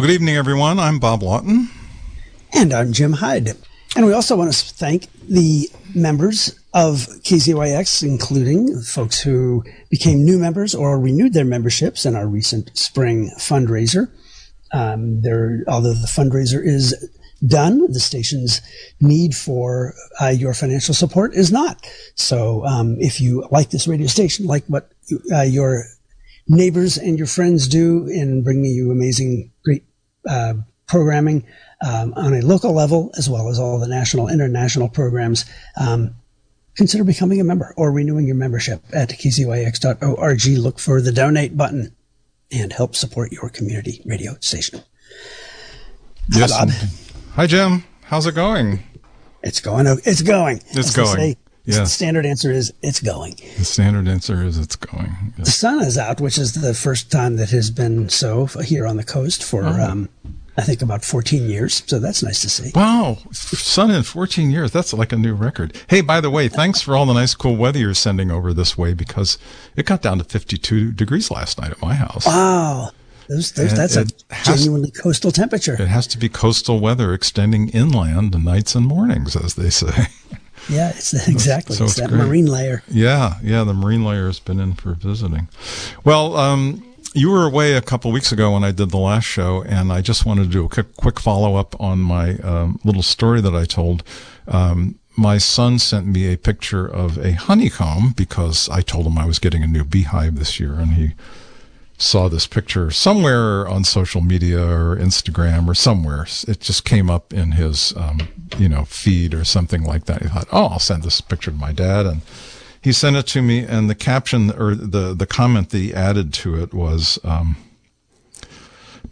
Well, good evening, everyone. I'm Bob Laughton. And I'm Jim Heid. And we also want to thank the members of KZYX, including folks who became new members or renewed their memberships in our recent spring fundraiser. Um, there, although the fundraiser is done, the station's need for uh, your financial support is not. So, um, if you like this radio station, like what uh, your neighbors and your friends do in bringing you amazing, uh, programming um, on a local level, as well as all the national, international programs, um, consider becoming a member or renewing your membership at kzyx.org. Look for the donate button and help support your community radio station. Yes. Hi, Bob. Hi, Jim. How's it going? It's going. It's going. It's going. Yeah. The standard answer is it's going. The standard answer is it's going. The sun is out, which is the first time that has been so here on the coast for, oh. um, I think, about 14 years. So that's nice to see. Wow. Sun in 14 years. That's like a new record. Hey, by the way, thanks for all the nice, cool weather you're sending over this way because it got down to 52 degrees last night at my house. Wow. Those, those, that's a genuinely coastal temperature. It has to be coastal weather extending inland nights and mornings, as they say. Yeah, it's exactly so it's, it's that great. marine layer. Yeah, yeah, the marine layer has been in for visiting. Well, um, you were away a couple weeks ago when I did the last show, and I just wanted to do a quick, quick follow up on my um, little story that I told. Um, my son sent me a picture of a honeycomb because I told him I was getting a new beehive this year, and he saw this picture somewhere on social media or Instagram or somewhere. It just came up in his, um, you know, feed or something like that. He thought, oh, I'll send this picture to my dad. And he sent it to me. And the caption or the, the comment that he added to it was, um,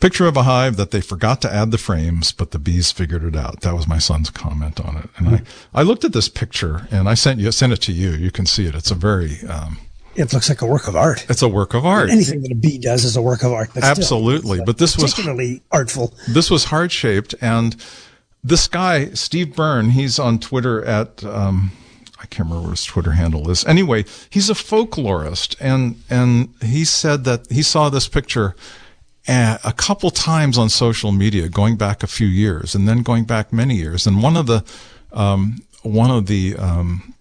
picture of a hive that they forgot to add the frames, but the bees figured it out. That was my son's comment on it. And. I, I looked at this picture and I sent you, sent it to you. You can see it. It's a very, um, it looks like a work of art. It's a work of art. Anything that a bee does is a work of art. But Absolutely, still, but this was particularly artful. This was heart shaped, and this guy Steve Byrne, he's on Twitter at. Um, I can't remember what his Twitter handle is. Anyway, he's a folklorist, and and he said that he saw this picture a couple times on social media, going back a few years, and then going back many years. And one of the um, one of the um,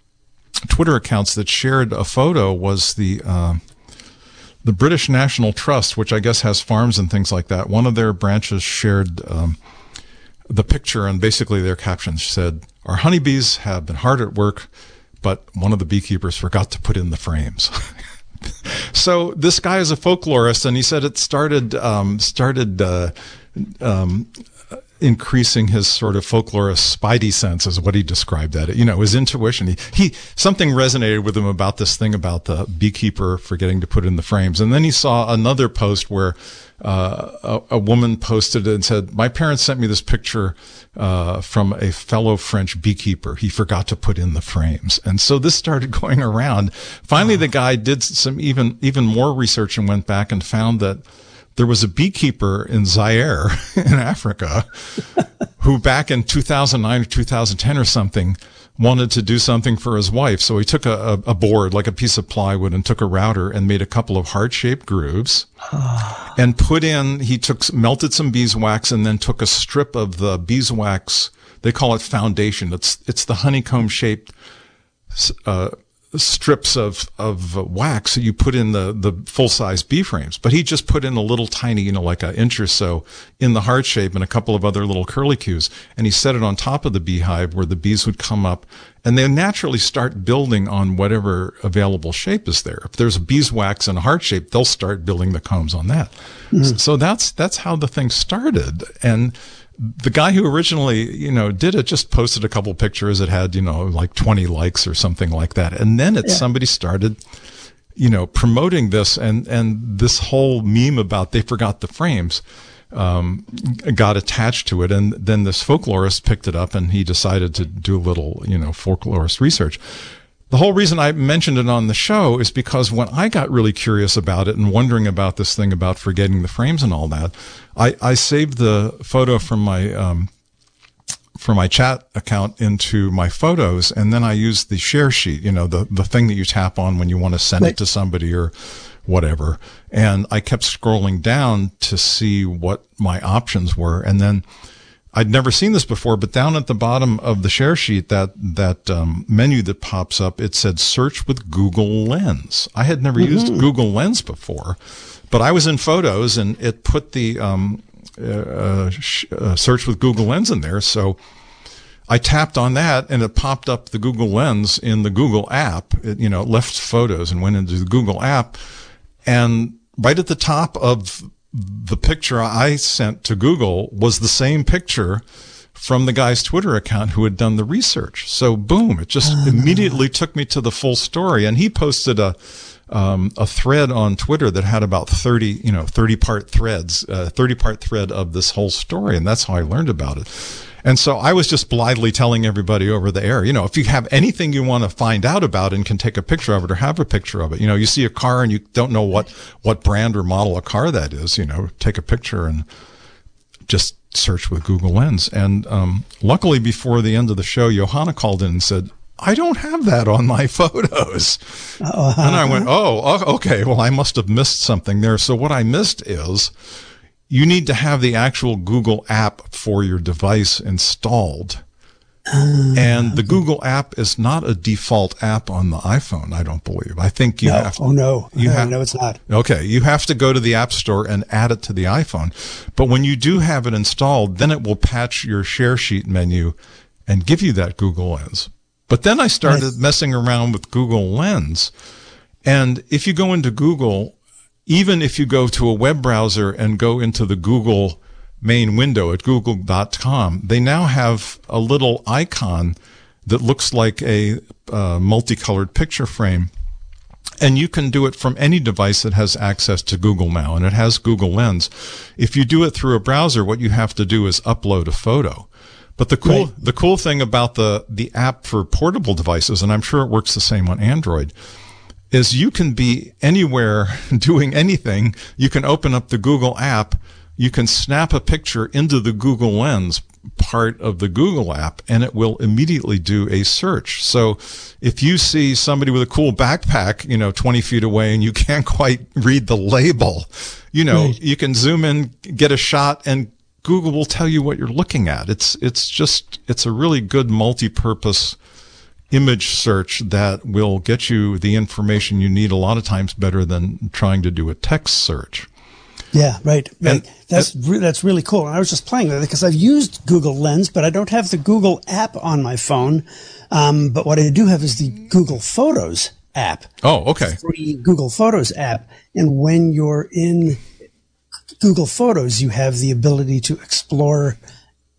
Twitter accounts that shared a photo was the uh, the British National Trust, which I guess has farms and things like that. One of their branches shared um, the picture, and basically their caption said, "Our honeybees have been hard at work, but one of the beekeepers forgot to put in the frames." so this guy is a folklorist, and he said it started um, started. Uh, um, increasing his sort of folklorist spidey sense is what he described that. You know his intuition. He, he something resonated with him about this thing about the beekeeper forgetting to put in the frames. And then he saw another post where uh, a, a, woman posted and said my parents sent me this picture uh, from a fellow french beekeeper. He forgot to put in the frames. And so this started going around. Finally the guy did some even even more research and went back and found that there was a beekeeper in Zaire in Africa who back in 2009 or 2010 or something wanted to do something for his wife. So he took a, a, board, like a piece of plywood and took a router and made a couple of heart shaped grooves and put in, he took, melted some beeswax and then took a strip of the beeswax. They call it foundation. It's, it's the honeycomb shaped, uh, strips of of wax that you put in the the full size bee frames. But he just put in a little tiny, you know, like an inch or so in the heart shape and a couple of other little curlicues, and he set it on top of the beehive where the bees would come up and they naturally start building on whatever available shape is there. If there's beeswax in a heart shape, they'll start building the combs on that. Mm-hmm. So that's that's how the thing started, and the guy who originally, you know, did it just posted a couple pictures. It had, you know, like 20 likes or something like that. And then it, yeah. somebody started, you know, promoting this and, and this whole meme about they forgot the frames, um, got attached to it. And then this folklorist picked it up and he decided to do a little, you know, folklorist research. The whole reason I mentioned it on the show is because when I got really curious about it and wondering about this thing about forgetting the frames and all that, I, I saved the photo from my um, from my chat account into my photos, and then I used the share sheet. You know, the the thing that you tap on when you want to send right. it to somebody or whatever. And I kept scrolling down to see what my options were. And then I'd never seen this before, but down at the bottom of the share sheet, that, that um, menu that pops up, it said search with Google Lens. I had never mm-hmm. used Google Lens before, but I was in photos and it put the, um, uh, uh, uh search with Google Lens in there. So, I tapped on that and it popped up the Google Lens in the Google app. It, you know, left photos and went into the Google app. And right at the top of the picture I sent to Google was the same picture from the guy's Twitter account who had done the research. So boom, it just uh-huh. immediately took me to the full story. And he posted a, um, a thread on Twitter that had about 30, you know, 30 part threads, uh, 30 part thread of this whole story. And that's how I learned about it. And so I was just blithely telling everybody over the air, you know, if you have anything you want to find out about and can take a picture of it or have a picture of it, you know, you see a car and you don't know what, what brand or model a car that is, you know, take a picture and just search with Google Lens. And, um, luckily before the end of the show, Johanna called in and said, I don't have that on my photos. Uh-huh. And I went, oh, okay. Well, I must have missed something there. So what I missed is you need to have the actual Google app for your device installed. Uh, and the Google app is not a default app on the iPhone, I don't believe. I think you no. have. Oh no, you no, have, no, it's not. Okay, you have to go to the App Store and add it to the iPhone. But when you do have it installed, then it will patch your share sheet menu and give you that Google Lens. But then I started nice. messing around with Google Lens, and if you go into Google even if you go to a web browser and go into the Google main window at google.com, they now have a little icon that looks like a uh, multicolored picture frame. And you can do it from any device that has access to Google now, and it has Google Lens. If you do it through a browser, what you have to do is upload a photo. But the cool, right. the cool thing about the, the app for portable devices, and I'm sure it works the same on Android, is you can be anywhere doing anything. You can open up the Google app. You can snap a picture into the Google Lens part of the Google app and it will immediately do a search. So if you see somebody with a cool backpack, you know, 20 feet away and you can't quite read the label, you know, right. you can zoom in, get a shot and Google will tell you what you're looking at. It's, it's just, it's a really good multi-purpose image search that will get you the information you need a lot of times better than trying to do a text search. Yeah, right. right. And, that's re- that's really cool. And I was just playing with it because I've used Google Lens, but I don't have the Google app on my phone. Um, but what I do have is the Google Photos app. Oh, okay. Free Google Photos app. And when you're in Google Photos, you have the ability to explore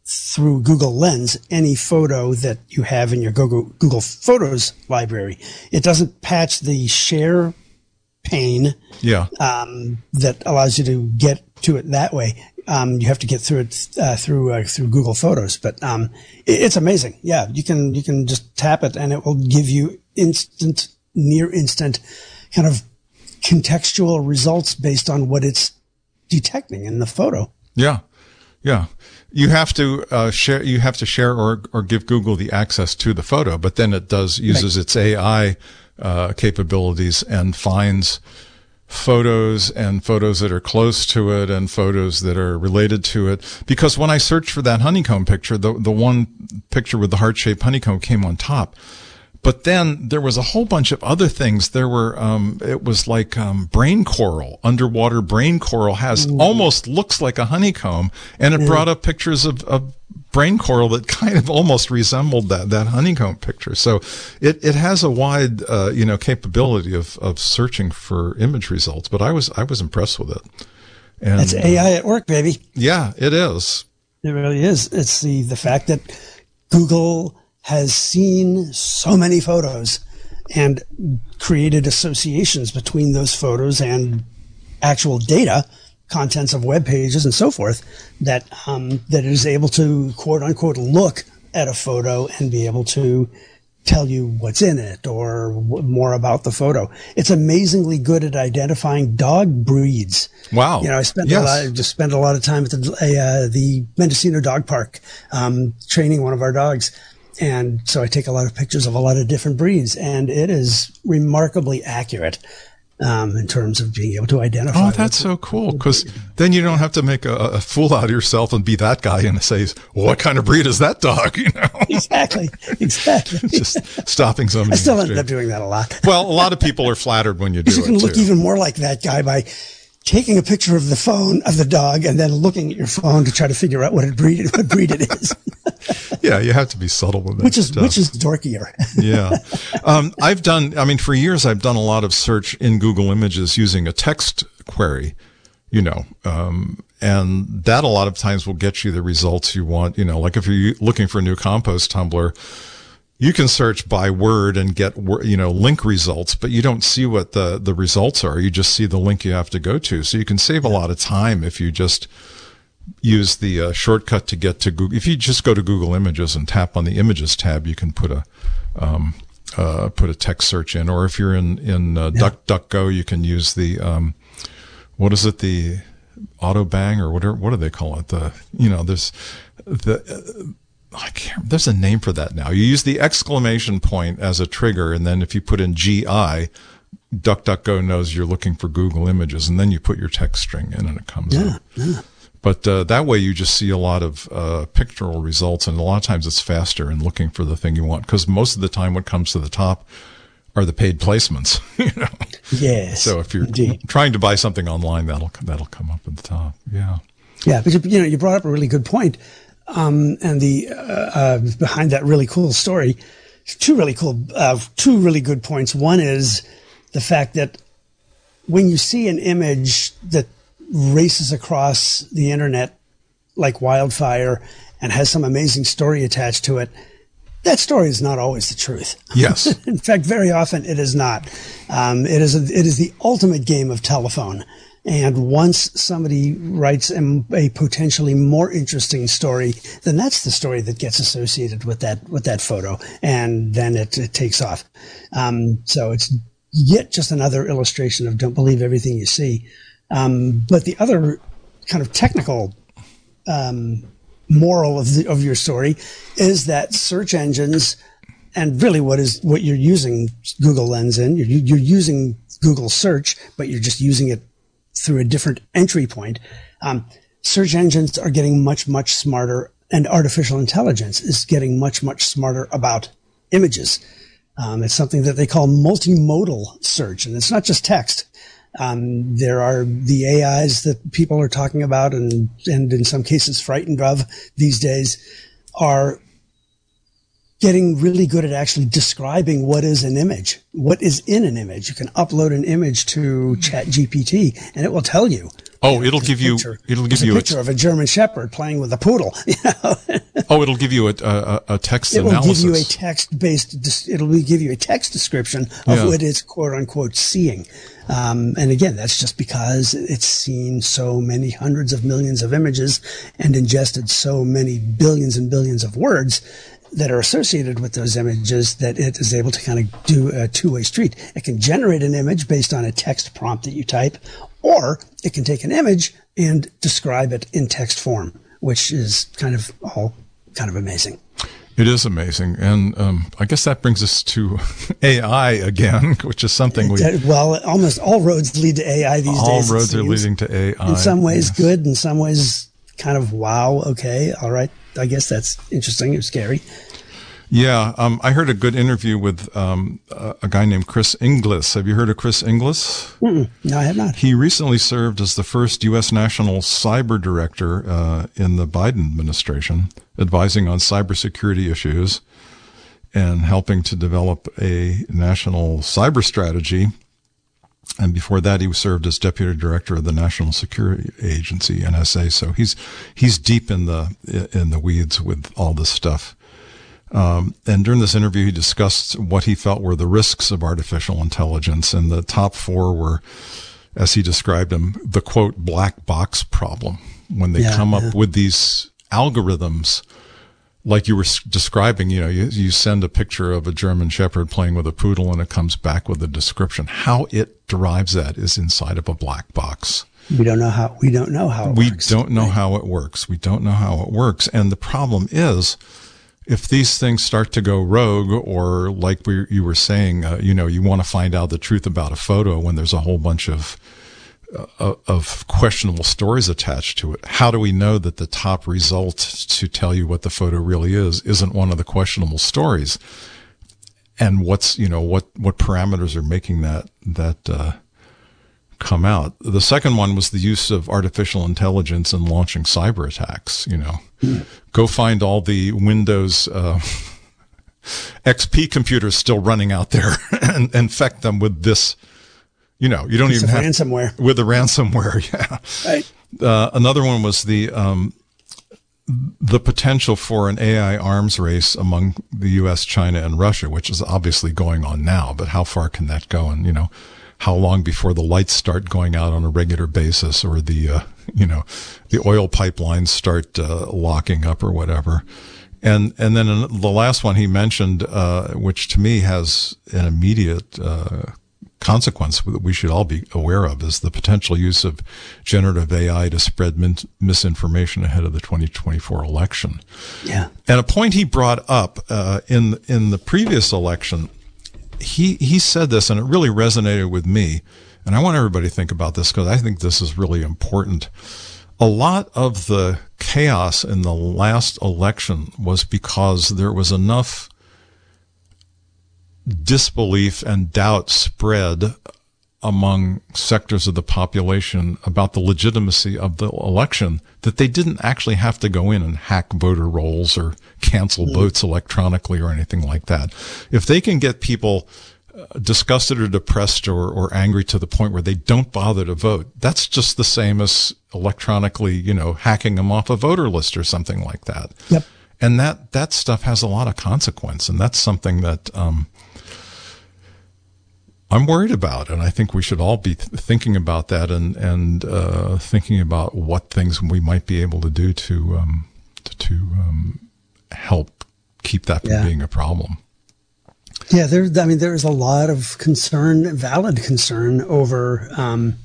through Google Lens any photo that you have in your Google, Google Photos library. It doesn't patch the share pane yeah. Um, that allows you to get to it that way. Um, you have to get through it uh, through uh, through Google Photos, but um, it, it's amazing. Yeah, you can you can just tap it and it will give you instant, near instant, kind of contextual results based on what it's detecting in the photo. Yeah, yeah you have to uh, share you have to share or or give Google the access to the photo, but then it does uses right. its AI uh, capabilities and finds photos and photos that are close to it and photos that are related to it. Because when I searched for that honeycomb picture, the the one picture with the heart shaped honeycomb came on top. But then there was a whole bunch of other things. There were, um, it was like um, brain coral, underwater brain coral has Ooh. almost looks like a honeycomb, and it yeah. brought up pictures of, of brain coral that kind of almost resembled that that honeycomb picture. So it it has a wide uh, you know capability of of searching for image results. But I was I was impressed with it. And it's AI at work, baby. Yeah, it is. It really is. It's the the fact that Google has seen so many photos and created associations between those photos and actual data, contents of web pages and so forth, that um, that is able to quote unquote look at a photo and be able to tell you what's in it or w- more about the photo. It's amazingly good at identifying dog breeds. Wow. You know, I spent yes. a lot, just spent a lot of time at the, uh, the Mendocino Dog Park, um, training one of our dogs. And so I take a lot of pictures of a lot of different breeds and it is remarkably accurate um, in terms of being able to identify. Oh, that's so cool because then you don't have to make a, a, fool out of yourself and be that guy and say, well, "What kind of breed is that dog?" You know, exactly, exactly. Just stopping somebody. I still ended up doing that a lot. well, a lot of people are flattered when you do you it. You can look too. even more like that guy by taking a picture of the phone of the dog and then looking at your phone to try to figure out what it breed what breed it is. yeah, you have to be subtle with that. Which is stuff. which is dorkier. yeah, um, I've done. I mean, for years I've done a lot of search in Google Images using a text query. You know, um, and that a lot of times will get you the results you want. You know, like if you're looking for a new compost tumbler you can search by word and get you know link results but you don't see what the the results are. You just see the link you have to go to. So you can save a lot of time if you just use the uh, shortcut to get to google if you just go to google images and tap on the images tab you can put a um, uh, put a text search in. Or if you're in in uh, yeah. duckduckgo you can use the um, what is it the auto bang or whatever what do they call it? The you know there's the I can't, there's a name for that now. You use the exclamation point as a trigger, and then if you put in GI, DuckDuckGo knows you're looking for Google Images, and then you put your text string in, and it comes yeah, up. Yeah. But uh, that way, you just see a lot of uh, pictorial results, and a lot of times it's faster in looking for the thing you want. Because most of the time, what comes to the top are the paid placements. you know. Yes. So if you're indeed. trying to buy something online, that'll that'll come up at the top. Yeah. Yeah, but you know, you brought up a really good point um, and the uh, uh, behind that really cool story, two really cool, uh, two really good points. One is the fact that when you see an image that races across the internet like wildfire and has some amazing story attached to it, that story is not always the truth. Yes. In fact, very often it is not. Um, it is a, it is the ultimate game of telephone. And once somebody writes a, a, potentially more interesting story, then that's the story that gets associated with that with that photo, and then it, it takes off. Um, so it's yet just another illustration of don't believe everything you see. Um, but the other kind of technical um, moral of the, of your story is that search engines and really what is what you're using Google Lens in you're, you're using Google search, but you're just using it through a different entry point. Um, search engines are getting much, much smarter and artificial intelligence is getting much, much smarter about images. Um, it's something that they call multimodal search, and it's not just text. Um, there are the AIs that people are talking about, and and in some cases frightened of these days, are getting really good at actually describing what is an image, what is in an image. You can upload an image to Chat GPT, and it will tell you. Oh, you it'll give you. picture, It'll give you a you picture of a German Shepherd playing with a poodle. You know? oh, it'll give you a, a, a text it will analysis. give you a text based. It'll give you a text description of Yeah. what it's quote unquote seeing. Um, and again, that's just because it's seen so many hundreds of millions of images and ingested so many billions and billions of words that are associated with those images that it is able to kind of do a two-way street. It can generate an image based on a text prompt that you type, or it can take an image and describe it in text form, which is kind of all kind of amazing. It is amazing, and um, I guess that brings us to AI again, which is something we well, almost all roads lead to AI these all days. it roads are leading to AI. In some ways, yes. good. In some ways, kind of wow. Okay, all right. I guess that's interesting. It's scary. Yeah, um, I heard a good interview with um, a, a guy named Chris Inglis. Have you heard of Chris Inglis? Mm-mm. No, I have not. He recently served as the first U.S. National Cyber Director uh, in the Biden administration, advising on cybersecurity issues and helping to develop a national cyber strategy. And before that, he served as deputy director of the National Security Agency (NSA). So he's he's deep in the in the weeds with all this stuff. Um, and during this interview, he discussed what he felt were the risks of artificial intelligence, and the top four were, as he described them, the quote black box problem. When they Yeah, come yeah. up with these algorithms, like you were describing, you know, you, you send a picture of a German Shepherd playing with a poodle, and it comes back with a description. How it derives that is inside of a black box We don't know how. We don't know how. It we works. don't know how it works. We don't know how it works. And the problem is, if these things start to go rogue, or like we, you were saying, uh, you know, you want to find out the truth about a photo when there's a whole bunch of of questionable stories attached to it. How do we know that the top result to tell you what the photo really is isn't one of the questionable stories? And what's you know what what parameters are making that that uh, come out? The second one was the use of artificial intelligence in launching cyber attacks. You know, mm. go find all the Windows. Uh, XP computers still running out there and infect them with this you know, you don't even have ransomware with the ransomware. Yeah. Right. Uh, another one was the um, the potential for an AI arms race among the U.S., China, and Russia, which is obviously going on now. But how far can that go? And you know, how long before the lights start going out on a regular basis, or the uh, you know, the oil pipelines start uh, locking up, or whatever. And and then the last one he mentioned, uh, which to me has an immediate uh, consequence that we should all be aware of is the potential use of generative AI to spread min- misinformation ahead of the 2024 election. Yeah. And a point he brought up uh, in in the previous election, he he said this, and it really resonated with me. And I want everybody to think about this because I think this is really important. A lot of the chaos in the last election was because there was enough disbelief and doubt spread among sectors of the population about the legitimacy of the election that they didn't actually have to go in and hack voter rolls or cancel mm. votes electronically or anything like that. If they can get people uh, disgusted or depressed or, or angry to the point where they don't bother to vote, that's just the same as electronically, you know, hacking them off a voter list or something like that. Yep. And that, that stuff has a lot of consequence. And that's something that, um, I'm worried about, and I think we should all be th- thinking about that and and uh, thinking about what things we might be able to do to um, to, to um, help keep that from yeah. being a problem. Yeah, there. I mean, there is a lot of concern, valid concern over um,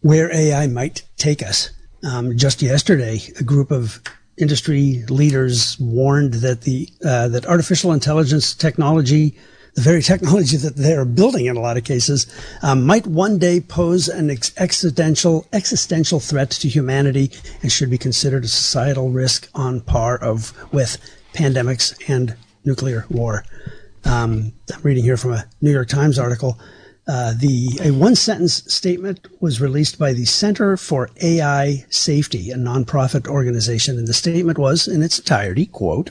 where AI might take us. Um, just yesterday, a group of industry leaders warned that the uh, that artificial intelligence technology the very technology that they're building in a lot of cases um, might one day pose an ex- existential existential threat to humanity and should be considered a societal risk on par of with pandemics and nuclear war. Um, I'm reading here from a New York Times article. Uh, the a one sentence statement was released by the Center for AI Safety, a nonprofit organization, and the statement was, in its entirety, quote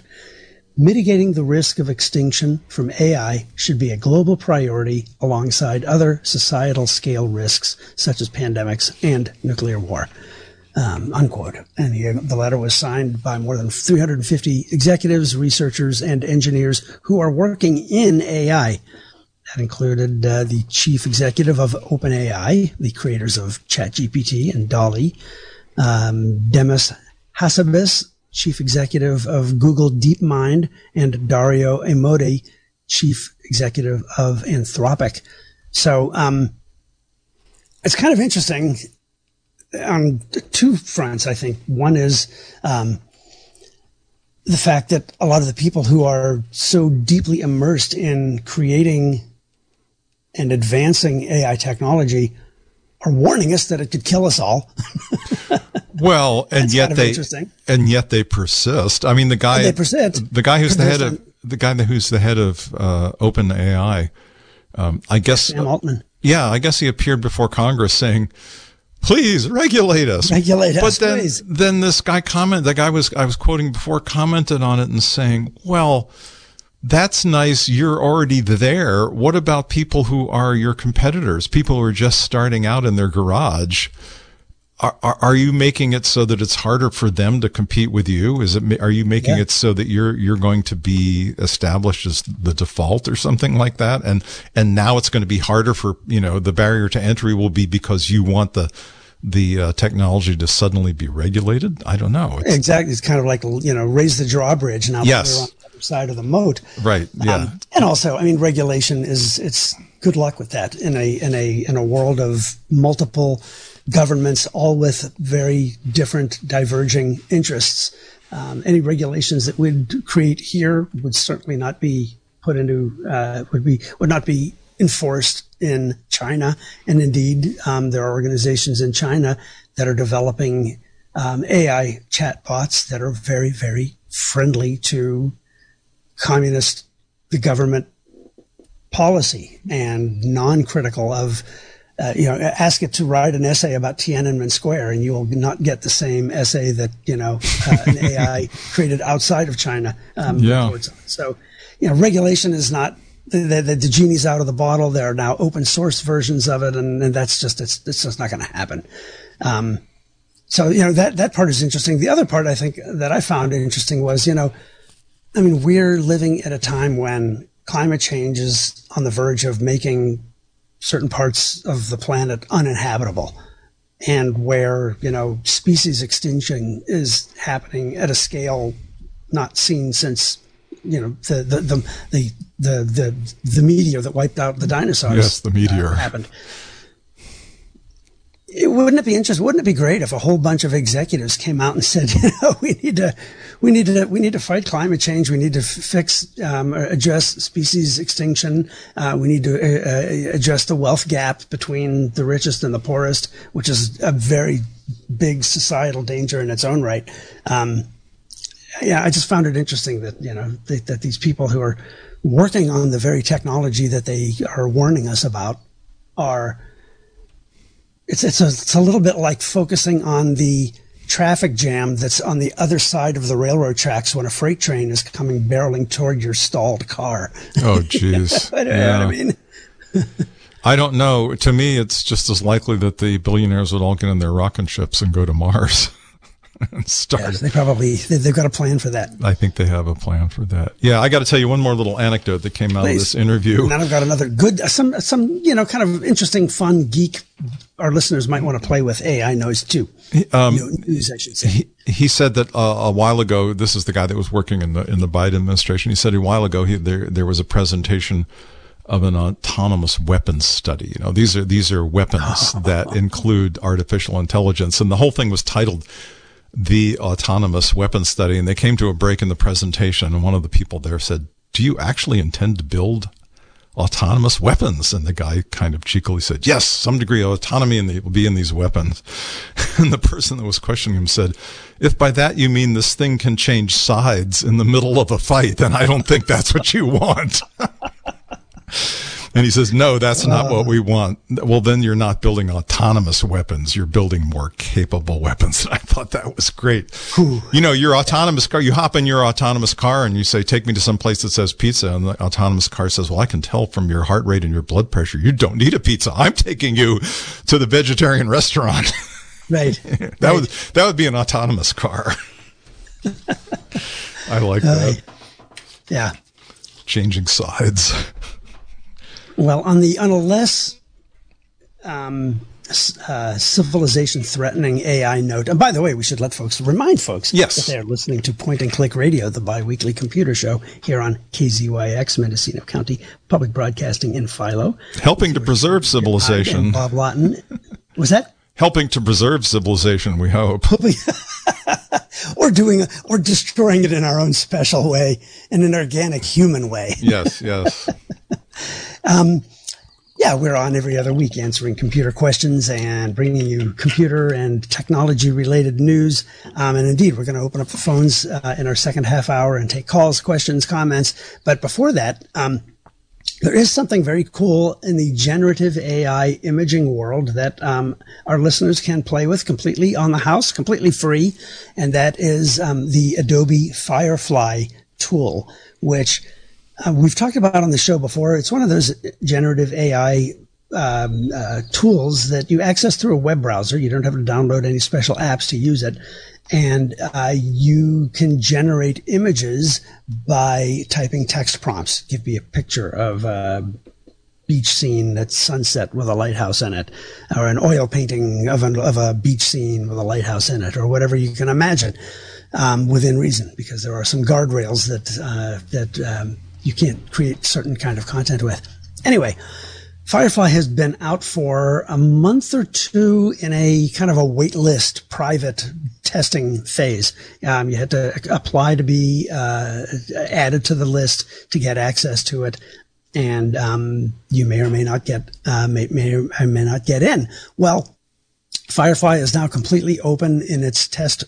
Mitigating the risk of extinction from AI should be a global priority alongside other societal scale risks such as pandemics and nuclear war. Um, unquote. And the, the letter was signed by more than 350 executives, researchers, and engineers who are working in AI. That included uh, the chief executive of OpenAI, the creators of ChatGPT and DALL-E, um, Demis Hassabis, chief executive of Google DeepMind, and Dario Amodei, chief executive of Anthropic. So um, it's kind of interesting on two fronts, I think. One is um, the fact that a lot of the people who are so deeply immersed in creating and advancing AI technology are warning us that it could kill us all. well, and yet they and yet they persist. I mean, the guy and they persist. The guy who's the head of the guy who's the head of uh, Open AI. Um, I guess Sam Altman. Yeah, I guess he appeared before Congress saying, "Please regulate us." Regulate but us, then, please. Then this guy comment. The guy was I was quoting before commented on it and saying, "Well." that's nice. You're already there. What about people who are your competitors? People who are just starting out in their garage. Are, are, are you making it so that it's harder for them to compete with you? Is it, are you making yeah. it so that you're, you're going to be established as the default or something like that? And, and now it's going to be harder for, you know, the barrier to entry will be because you want the, the uh, technology to suddenly be regulated? I don't know. It's, exactly. It's kind of like, you know, raise the drawbridge. Now yes side of the moat. Right. Yeah. Um, and also, I mean, regulation is it's good luck with that in a in a in a world of multiple governments, all with very different, diverging interests. Um, any regulations that we'd create here would certainly not be put into uh, would be would not be enforced in China. And indeed, um, there are organizations in China that are developing um, AI chatbots that are very very friendly to communist the government policy and non-critical of uh, you know, ask it to write an essay about Tiananmen Square, and you will not get the same essay that you know uh, an AI created outside of China um, yeah. So, you know, regulation is not the, the, the, genie's out of the bottle. There are now open source versions of it, and, and that's just it's it's just not going to happen. Um, so you know that that part is interesting. The other part I think that I found interesting was you know, I mean, we're living at a time when climate change is on the verge of making certain parts of the planet uninhabitable and where, you know, species extinction is happening at a scale not seen since, you know, the, the, the, the, the, the, the meteor that wiped out the dinosaurs. Yes, the meteor uh, happened it, wouldn't it be interesting? Wouldn't it be great if a whole bunch of executives came out and said, you know, we need to, we need to, we need to fight climate change. We need to fix, um, address species extinction. Uh, we need to uh, uh, address the wealth gap between the richest and the poorest, which is a very big societal danger in its own right. Um, yeah, I just found it interesting that you know that, that these people who are working on the very technology that they are warning us about are it's it's a, it's a little bit like focusing on the traffic jam that's on the other side of the railroad tracks when a freight train is coming barreling toward your stalled car. Oh, jeez. you know yeah. I mean? I don't know. To me, it's just as likely that the billionaires would all get in their rocket ships and go to Mars. and start. Yes, they probably they've got a plan for that. I think they have a plan for that. Yeah, I got to tell you one more little anecdote that came out Please. of this interview. And then I've got another good, uh, some uh, some you know, kind of interesting, fun geek. Our listeners might want to play with AI noise too. Um, know, news, I should say. He, he said that uh, a while ago. This is the guy that was working in the in the Biden administration. He said a while ago he, there there was a presentation of an autonomous weapons study. You know, these are these are weapons that include artificial intelligence, and the whole thing was titled the autonomous weapons study, and they came to a break in the presentation, and one of the people there said, "Do you actually intend to build autonomous weapons?" And the guy kind of cheekily said, "Yes, some degree of autonomy and they will be in these weapons." And the person that was questioning him said, "If by that you mean this thing can change sides in the middle of a fight, then I don't think that's what you want." And he says, no, that's not what we want. Well, then you're not building autonomous weapons. You're building more capable weapons. And I thought that was great. Whew. You know, your autonomous car, you hop in your autonomous car and you say, take me to some place that says pizza. And the autonomous car says, well, I can tell from your heart rate and your blood pressure. You don't need a pizza. I'm taking you to the vegetarian restaurant. Right. that right. would, that would be an autonomous car. I like uh, that. Yeah. Changing sides. Well, on the on a less um, uh, civilization threatening AI note. And by the way, we should let folks remind folks yes. that they're listening to Point and Click Radio, the biweekly computer show here on KZYX, Mendocino County Public Broadcasting in Philo. Helping to preserve civilization. Bob Laughton. Was that? Helping to preserve civilization, we hope. or doing, or destroying it in our own special way, in an organic human way. yes, yes. Um, yeah, we're on every other week answering computer questions and bringing you computer and technology related news. Um, and indeed, we're going to open up the phones uh, in our second half hour and take calls, questions, comments. But before that, um, there is something very cool in the generative AI imaging world that um, our listeners can play with completely on the house, completely free, and that is um, the Adobe Firefly tool, which uh, we've talked about on the show before. It's one of those generative AI um, uh, tools that you access through a web browser. You don't have to download any special apps to use it. And uh, you can generate images by typing text prompts. Give me a picture of a beach scene that's sunset with a lighthouse in it, or an oil painting of, an, of a beach scene with a lighthouse in it, or whatever you can imagine um, within reason, because there are some guardrails that uh, that um, you can't create certain kind of content with. Anyway, Firefly has been out for a month or two in a kind of a wait list private testing phase. Um, you had to apply to be uh, added to the list to get access to it. And um, you may or may not get uh, may, may or may not get in. Well, Firefly is now completely open in its test.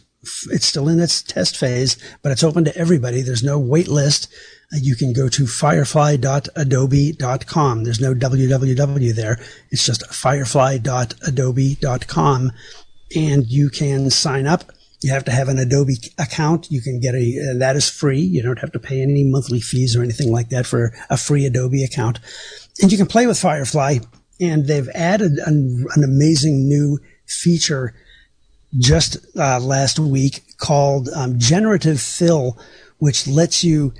It's still in its test phase, but it's open to everybody. There's no wait list. Uh, you can go to firefly.adobe.com. There's no www there. It's just firefly.adobe.com and you can sign up. You have to have an Adobe account. You can get a, that is free. You don't have to pay any monthly fees or anything like that for a free Adobe account. And you can play with Firefly and they've added an, an amazing new feature just uh, last week called um, generative fill, which lets you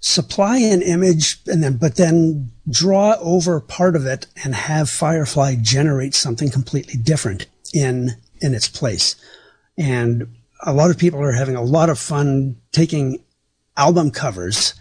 supply an image and then, but then draw over part of it and have Firefly generate something completely different in, in its place. And a lot of people are having a lot of fun taking album covers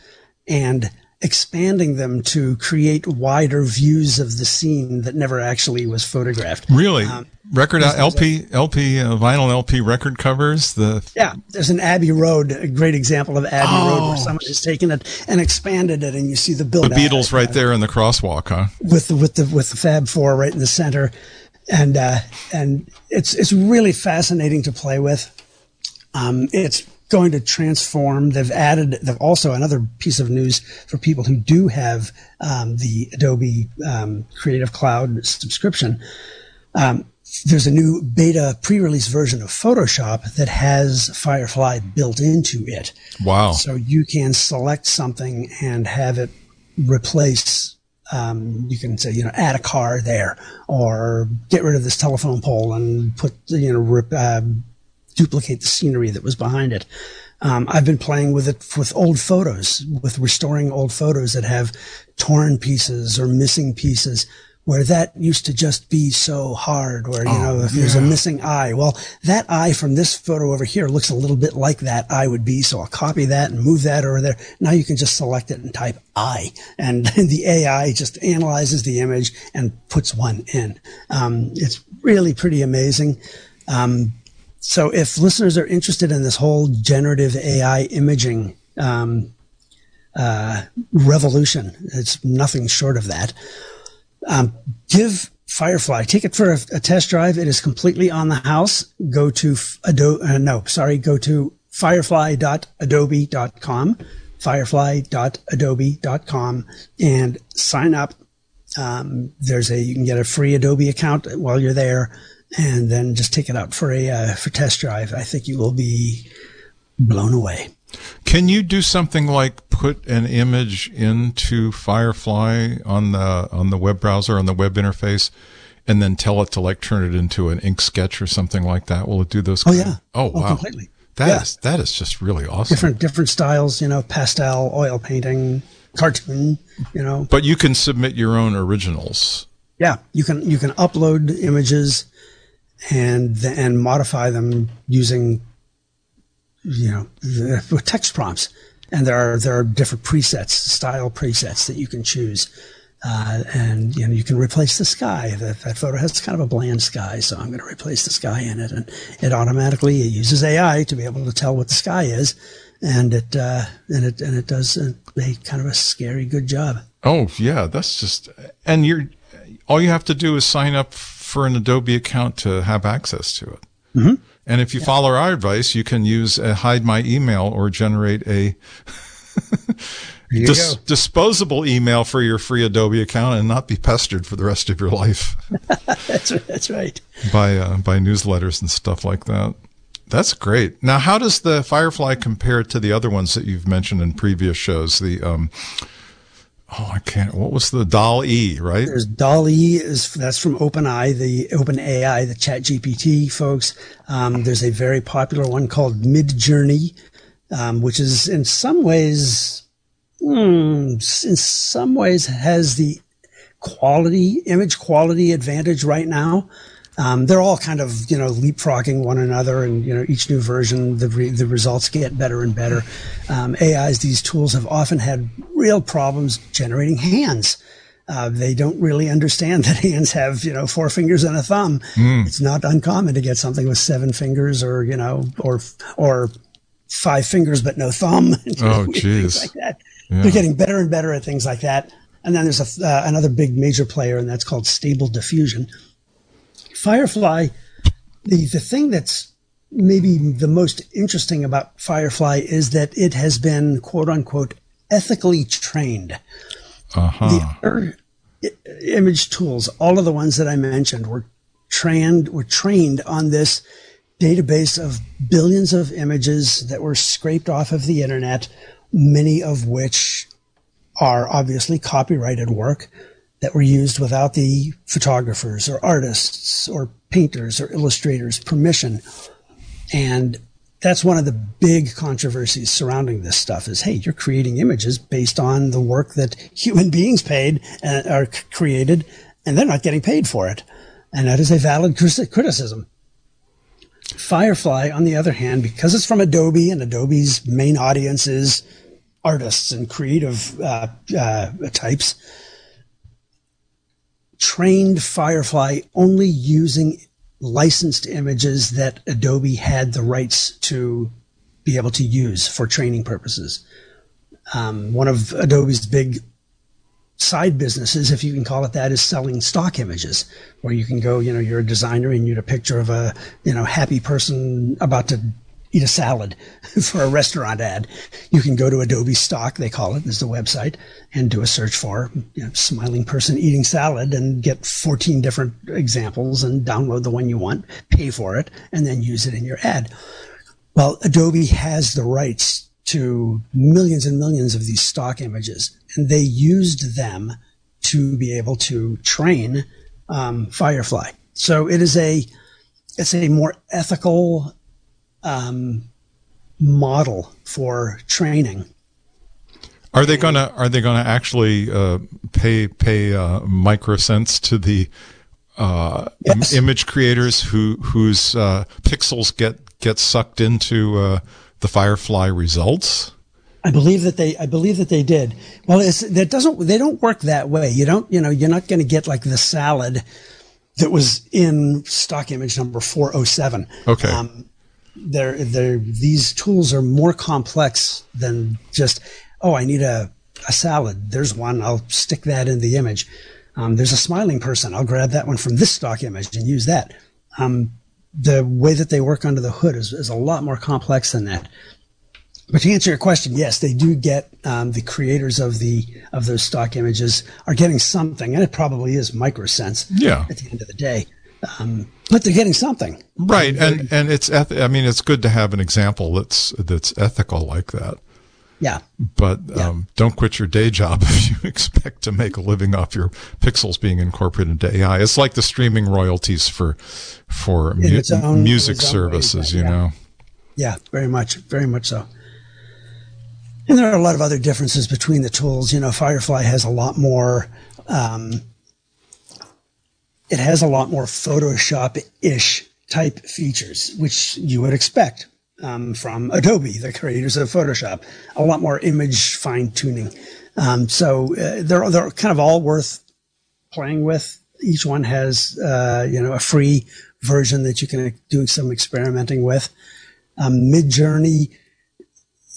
and expanding them to create wider views of the scene that never actually was photographed. Really? Um, record LP, LP, uh, vinyl LP record covers. The yeah, there's an Abbey Road, a great example of Abbey oh. Road, where someone has taken it and expanded it, and you see the build. The Beatles right there in the crosswalk, huh? With the with the with the Fab Four right in the center, and uh, and it's it's really fascinating to play with. Um, it's going to transform. They've added they've also another piece of news for people who do have um, the Adobe um, Creative Cloud subscription. Um, there's a new beta pre-release version of Photoshop that has Firefly built into it. Wow! So you can select something and have it replace. Um, you can say, you know, add a car there, or get rid of this telephone pole and put, you know, rip, uh, duplicate the scenery that was behind it. Um, I've been playing with it with old photos, with restoring old photos that have torn pieces or missing pieces where that used to just be so hard where, you oh, know, if yeah. there's a missing eye, well, that eye from this photo over here looks a little bit like that eye would be. So I'll copy that and move that over there. Now you can just select it and type eye and the AI just analyzes the image and puts one in. Um, it's really pretty amazing. Um, so if listeners are interested in this whole generative AI imaging um, uh, revolution, it's nothing short of that. Um, give Firefly, take it for a, a, test drive. It is completely on the house. Go to Adobe, uh, no, sorry, go to firefly.adobe.com, firefly.adobe.com and sign up. Um, there's a, you can get a free Adobe account while you're there and then just take it out for a uh, for test drive. I think you will be blown away. Can you do something like put an image into Firefly on the on the web browser on the web interface, and then tell it to like turn it into an ink sketch or something like that? Will it do those? Oh yeah. Oh, oh wow. completely. That yeah. is, that is just really awesome. Different different styles, you know, pastel, oil painting, cartoon, you know. But you can submit your own originals. Yeah, you can you can upload images and and modify them using you know with text prompts. And there are there are different presets, style presets that you can choose. Uh, and you know you can replace the sky. That, that photo has kind of a bland sky, so I'm going to replace the sky in it, and it automatically it uses AI to be able to tell what the sky is, and it uh, and it and it does a, a kind of a scary good job. Oh yeah, that's just and you're all you have to do is sign up for an Adobe account to have access to it. Mm-hmm. And if you yeah. follow our advice, you can use a hide my email or generate a dis- disposable email for your free Adobe account and not be pestered for the rest of your life. that's that's right. By uh, by newsletters and stuff like that. That's great. Now, how does the Firefly compare to the other ones that you've mentioned in previous shows? The um, oh, I can't. What was the DALL-E, right? There's DALL-E is that's from OpenAI, the OpenAI, the Chat GPT folks. Um, there's a very popular one called Midjourney, um, which is in some ways, mm, in some ways has the quality, image quality advantage right now. Um, they're all kind of you know leapfrogging one another, and you know each new version the re- the results get better and better. Um, AIs these tools have often had real problems generating hands. Uh, they don't really understand that hands have, you know, four fingers and a thumb. Mm. It's not uncommon to get something with seven fingers or, you know, or, or five fingers but no thumb. oh, jeez. Like that. Yeah. They're getting better and better at things like that. And then there's a, uh, another big major player, and that's called stable diffusion. Firefly, the, the thing that's maybe the most interesting about Firefly is that it has been quote unquote ethically trained. Uh-huh. The other image tools, all of the ones that I mentioned, were trained were trained on this database of billions of images that were scraped off of the internet, many of which are obviously copyrighted work that were used without the photographers or artists or painters or illustrators permission. And that's one of the big controversies surrounding this stuff is, hey, you're creating images based on the work that human beings paid and are created, and they're not getting paid for it. And that is a valid criticism. Firefly, on the other hand, because it's from Adobe and Adobe's main audience is artists and creative uh, uh, types, trained Firefly only using licensed images that Adobe had the rights to be able to use for training purposes. Um, one of Adobe's big side businesses, if you can call it that, is selling stock images, where you can go, you know, you're a designer and you get a picture of a, you know, happy person about to eat a salad for a restaurant ad. You can go to Adobe Stock, they call it, is the website, and do a search for you know, smiling person eating salad and get 14 different examples and download the one you want, pay for it, and then use it in your ad. Well, Adobe has the rights to millions and millions of these stock images, and they used them to be able to train um, Firefly. So it is a it's a more ethical um, model for training. Are they gonna Are they gonna actually uh, pay pay uh, microcents to the uh, yes. Im- image creators who whose uh, pixels get get sucked into uh, the Firefly results? I believe that they, I believe that they did. Well, it's, that doesn't, they don't work that way. You don't, you know, you're not going to get like the salad that was in stock image number 407. Okay. Um, they're, they're, these tools are more complex than just, oh, I need a, a salad. There's one. I'll stick that in the image. Um, there's a smiling person. I'll grab that one from this stock image and use that. Um, the way that they work under the hood is, is a lot more complex than that. But to answer your question, yes, they do get um, the creators of the of those stock images are getting something, and it probably is microcents. Yeah. At the end of the day, um, but they're getting something, right? And and it's eth- I mean, it's good to have an example that's that's ethical like that. Yeah. But yeah. Um, don't quit your day job if you expect to make a living off your pixels being incorporated into AI. It's like the streaming royalties for for mu- own, music services, way, you yeah. know. Yeah, very much, very much so. And there are a lot of other differences between the tools. You know, Firefly has a lot more. Um, it has a lot more Photoshop-ish type features, which you would expect um, from Adobe, the creators of Photoshop. A lot more image fine tuning. Um, so uh, they're they're kind of all worth playing with. Each one has uh, you know a free version that you can do some experimenting with. Um, Midjourney.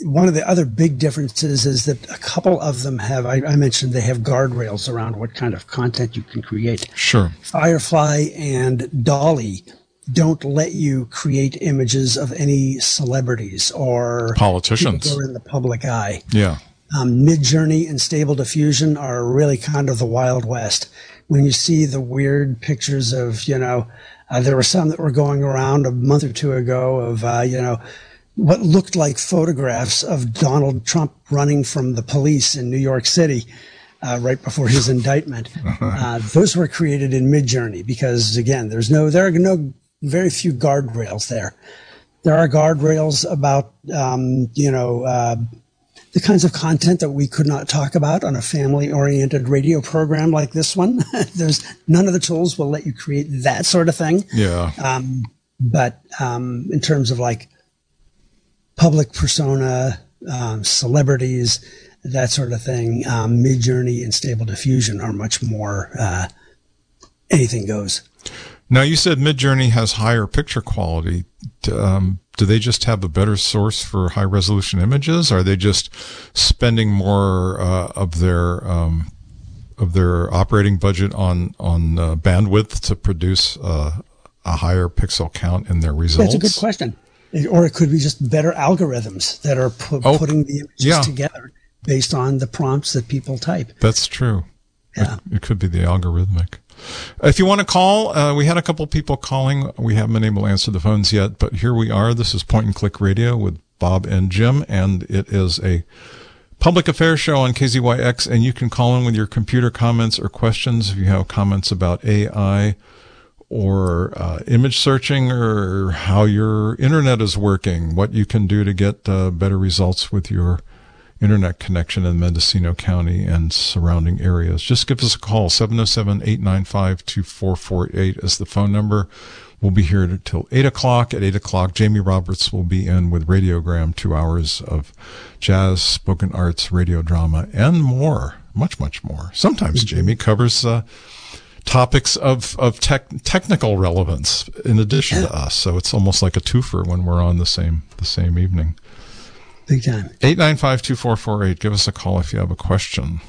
One of the other big differences is that a couple of them have, I, I mentioned they have guardrails around what kind of content you can create. Sure. Firefly and DALL-E don't let you create images of any celebrities or politicians who are in the public eye. Yeah. Um, Midjourney and Stable Diffusion are really kind of the Wild West. When you see the weird pictures of, you know, uh, there were some that were going around a month or two ago of, uh, you know, what looked like photographs of Donald Trump running from the police in New York City. Uh, right before his indictment. Uh, those were created in Midjourney because, again, there's no there are no very few guardrails there. There are guardrails about, um, you know, uh, the kinds of content that we could not talk about on a family oriented radio program like this one. There's none of the tools will let you create that sort of thing. Yeah. Um, but um, in terms of like public persona, um, celebrities, that sort of thing, um, Midjourney and Stable Diffusion are much more uh, anything goes. Now you said Midjourney has higher picture quality. Um, do they just have a better source for high resolution images? Are they just spending more uh, of their um, of their operating budget on on uh, bandwidth to produce uh, a higher pixel count in their results? That's a good question. Or it could be just better algorithms that are pu- oh, putting the images yeah. together based on the prompts that people type. That's true. Yeah. It, it could be the algorithmic. If you want to call, uh, we had a couple people calling. We haven't been able to answer the phones yet, but here we are. This is Point and Click Radio with Bob and Jim, and it is a public affairs show on KZYX, and you can call in with your computer comments or questions if you have comments about AI or uh, image searching or how your internet is working, what you can do to get uh, better results with your internet connection in Mendocino County and surrounding areas. Just give us a call. 707-895-2448 is the phone number. We'll be here until 8 o'clock. At 8 o'clock, Jamie Roberts will be in with Radiogram, two hours of jazz, spoken arts, radio drama, and more. Much, much more. Sometimes mm-hmm. Jamie covers uh, topics of, of tech, technical relevance in addition to us. So it's almost like a twofer when we're on the same the same evening. Big time. 895-2448. Give us a call if you have a question.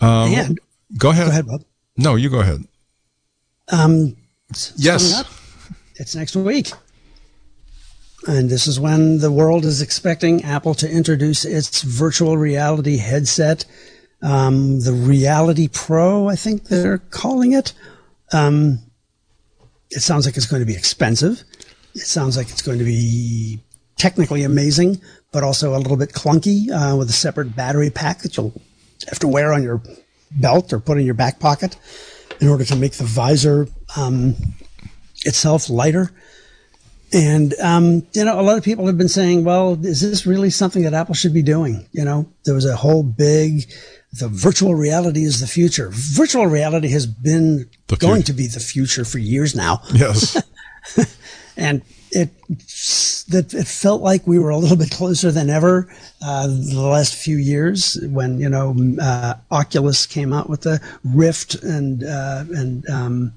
Um, and go ahead. Go ahead, Bob. No, you go ahead. Um, yes. It's next week. And this is when the world is expecting Apple to introduce its virtual reality headset, um, the Reality Pro, I think they're calling it. Um, it sounds like it's going to be expensive. It sounds like it's going to be technically amazing, but also a little bit clunky uh, with a separate battery pack that you'll have to wear on your belt or put in your back pocket in order to make the visor um, itself lighter. And, um, you know, a lot of people have been saying, well, is this really something that Apple should be doing? You know, there was a whole big, the virtual reality is the future. Virtual reality has been going to be the future for years now. Yes. and it that it felt like we were a little bit closer than ever uh, the last few years when you know uh, Oculus came out with the Rift and uh, and um,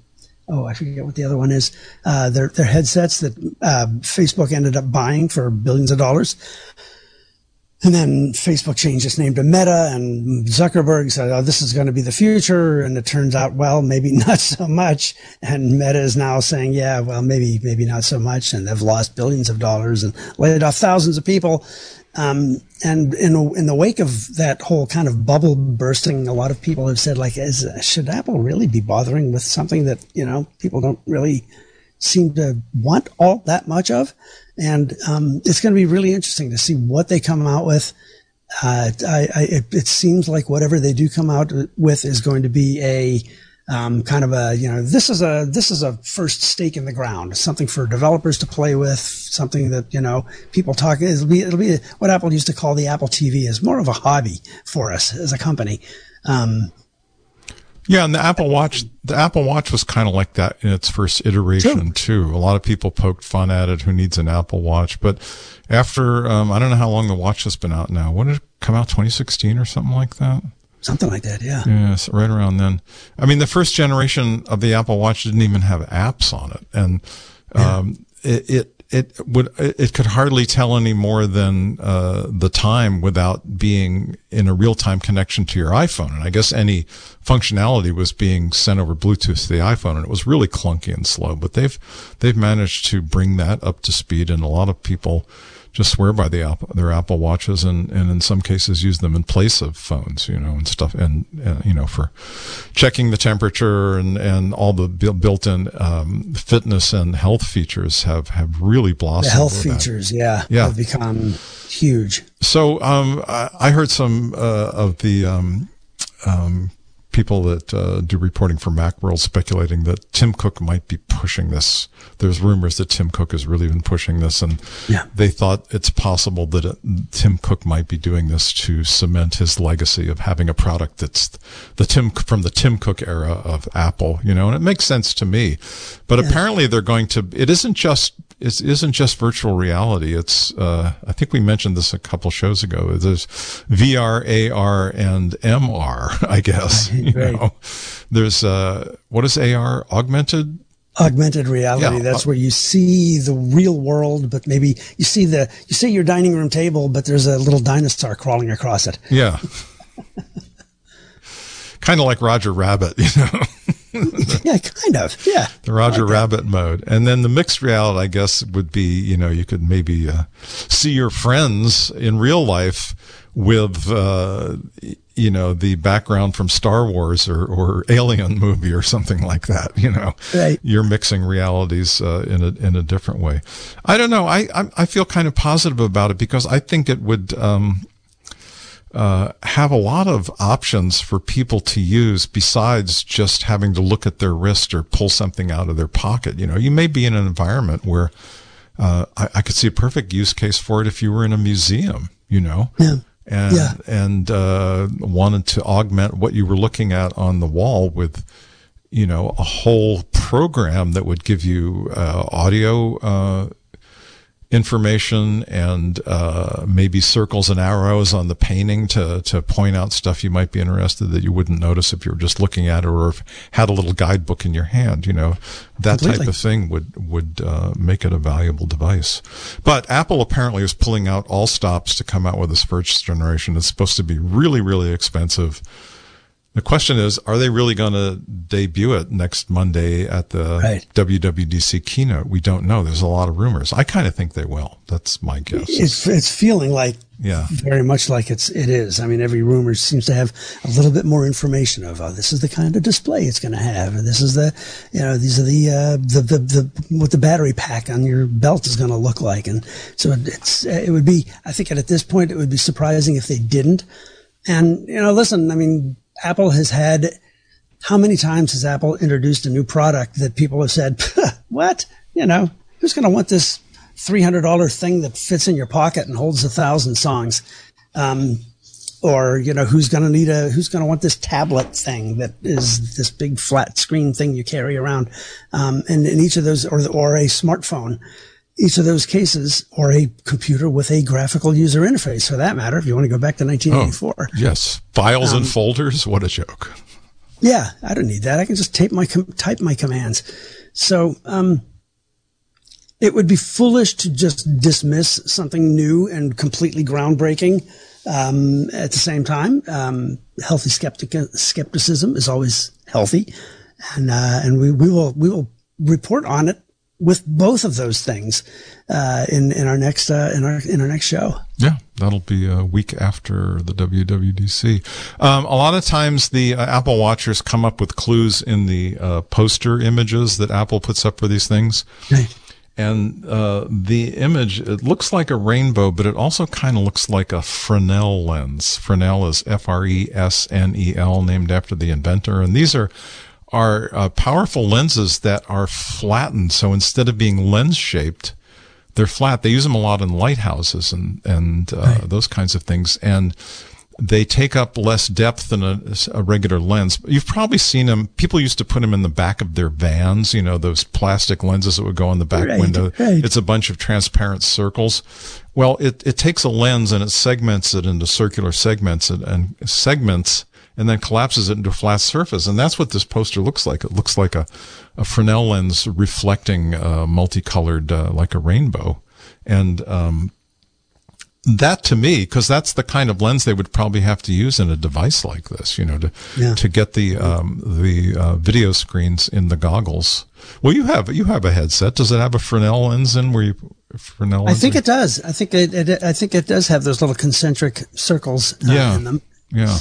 oh I forget what the other one is uh, their their headsets that uh, Facebook ended up buying for billions of dollars. And then Facebook changed its name to Meta and Zuckerberg said, oh, this is going to be the future. And it turns out, well, maybe not so much. And Meta is now saying, yeah, well, maybe, maybe not so much. And they've lost billions of dollars and laid off thousands of people. Um, and in, in the wake of that whole kind of bubble bursting, a lot of people have said, like, is, should Apple really be bothering with something that, you know, people don't really seem to want all that much of? and um, it's going to be really interesting to see what they come out with. Uh, I, I, it, it, seems like whatever they do come out with is going to be a um, kind of a you know this is a this is a first stake in the ground, something for developers to play with, something that you know people talk. It'll be it'll be what Apple used to call the Apple TV is more of a hobby for us as a company. Um, yeah, and the Apple Watch, the Apple Watch was kind of like that in its first iteration too. A lot of people poked fun at it. Who needs an Apple Watch? But after, um, I don't know how long the watch has been out now. When did it come out? 2016 or something like that? Something like that, yeah. Yes, right around then. I mean, the first generation of the Apple Watch didn't even have apps on it, and um, yeah. it, it it would it could hardly tell any more than uh, the time without being in a real time connection to your iPhone. And I guess any functionality was being sent over Bluetooth to the iPhone, and it was really clunky and slow. But they've they've managed to bring that up to speed, and a lot of people just swear by the Apple, their Apple watches and, and in some cases use them in place of phones, you know, and stuff. And, and you know, for checking the temperature and, and all the built-in, um, fitness and health features have, have really blossomed. The health features. That. Yeah. Yeah. Have become huge. So, um, I, I heard some, uh, of the, um, um, people that uh, do reporting for Macworld speculating that Tim Cook might be pushing this. There's rumors that Tim Cook has really been pushing this, and yeah. they thought it's possible that it, Tim Cook might be doing this to cement his legacy of having a product that's the Tim from the Tim Cook era of Apple. You know, and it makes sense to me. But apparently, they're going to. It isn't just it isn't just virtual reality. It's uh, I think we mentioned this a couple shows ago. There's VR, AR, and MR. I guess right, you know. There's uh, what is AR? Augmented augmented reality yeah. that's where you see the real world but maybe you see the you see your dining room table but there's a little dinosaur crawling across it yeah kind of like roger rabbit you know yeah kind of yeah the roger like rabbit mode and then the mixed reality i guess would be you know you could maybe uh, see your friends in real life with uh, you know the background from Star Wars or, or Alien movie or something like that. You know, right. you're mixing realities uh, in a in a different way. I don't know. I, I, I feel kind of positive about it because I think it would. Um, uh, have a lot of options for people to use besides just having to look at their wrist or pull something out of their pocket. You know, you may be in an environment where uh, I, I, could see a perfect use case for it if you were in a museum. You know, yeah and yeah. and uh, wanted to augment what you were looking at on the wall with you know a whole program that would give you uh, audio uh, information and uh, maybe circles and arrows on the painting to to point out stuff you might be interested that you wouldn't notice if you were just looking at it or if had a little guidebook in your hand. You know, that Completely. type of thing would would uh, make it a valuable device. But Apple apparently is pulling out all stops to come out with this first generation. It's supposed to be really really expensive. The question is, are they really going to debut it next Monday at the right. WWDC keynote? We don't know. There's a lot of rumors. I kind of think they will. That's my guess. It's it's feeling like yeah, very much like it's it is. I mean, every rumor seems to have a little bit more information of oh, this is the kind of display it's going to have, and this is the you know these are the uh, the, the the what the battery pack on your belt is going to look like, and so it's it would be. I think at this point it would be surprising if they didn't. And you know, listen, I mean Apple has had, how many times has Apple introduced a new product that people have said, what? You know, who's going to want this $300 thing that fits in your pocket and holds a thousand songs? Um, or, you know, who's going to need a, who's going to want this tablet thing that is this big flat screen thing you carry around? Um, and in each of those, or, or a smartphone, each of those cases, or a computer with a graphical user interface for that matter, if you want to go back to 1984. Oh, yes. Files um, and folders. What a joke. Yeah. I don't need that. I can just tape my, type my commands. So, um, it would be foolish to just dismiss something new and completely groundbreaking. Um, at the same time, um, healthy skeptic- skepticism is always healthy, and uh, and we, we will we will report on it with both of those things uh, in in our next uh, in our in our next show. Yeah, that'll be a week after the WWDC. Um, a lot of times, the uh, Apple Watchers come up with clues in the uh, poster images that Apple puts up for these things. Right. And uh, the image, it looks like a rainbow, but it also kind of looks like a Fresnel lens. Fresnel is F R E S N E L, named after the inventor. And these are are uh, powerful lenses that are flattened. So instead of being lens shaped, they're flat. They use them a lot in lighthouses and and uh, right. those kinds of things, and they take up less depth than a, a, regular lens. You've probably seen them. People used to put them in the back of their vans. You know those plastic lenses that would go in the back right, window. Right. It's a bunch of transparent circles. Well, it it takes a lens and it segments it into circular segments and, and segments and then collapses it into a flat surface. And that's what this poster looks like. It looks like a, a Fresnel lens reflecting uh, multicolored, uh, like a rainbow. And um, that to me, because that's the kind of lens they would probably have to use in a device like this, you know, to yeah. to get the um, the uh, video screens in the goggles. Well, you have you have a headset. Does it have a Fresnel lens in where you Fresnel? I think it does. I think it, it, I think it does have those little concentric circles uh, yeah. in them. Yeah.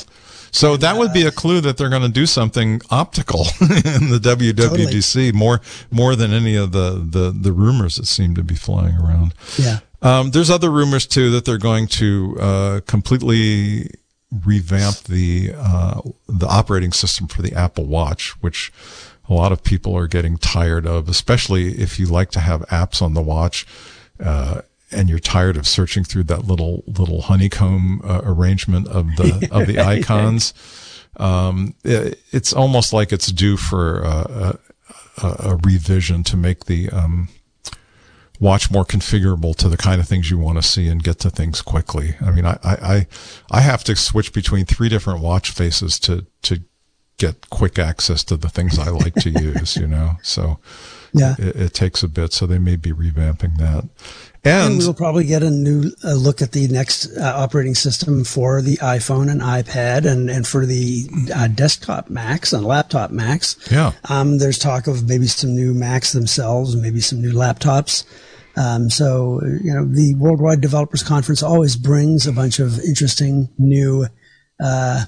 So that would be a clue that they're going to do something optical in the WWDC totally. more more than any of the, the the rumors that seem to be flying around. Yeah. Um, there's other rumors too that they're going to uh, completely revamp the uh, the operating system for the Apple Watch, which a lot of people are getting tired of, especially if you like to have apps on the watch. Uh, and you're tired of searching through that little little honeycomb uh, arrangement of the of the icons. Um, it, it's almost like it's due for a, a, a revision to make the um, watch more configurable to the kind of things you want to see and get to things quickly. I mean, I, I, I have to switch between three different watch faces to, to get quick access to the things I like to use, you know? So yeah, it, it, takes a bit. So they may be revamping that. And, and we'll probably get a new uh, look at the next uh, operating system for the iPhone and iPad and, and for the uh, desktop Macs and laptop Macs. Yeah. Um, there's talk of maybe some new Macs themselves, maybe some new laptops. Um, so, you know, the Worldwide Developers Conference always brings a bunch of interesting new uh,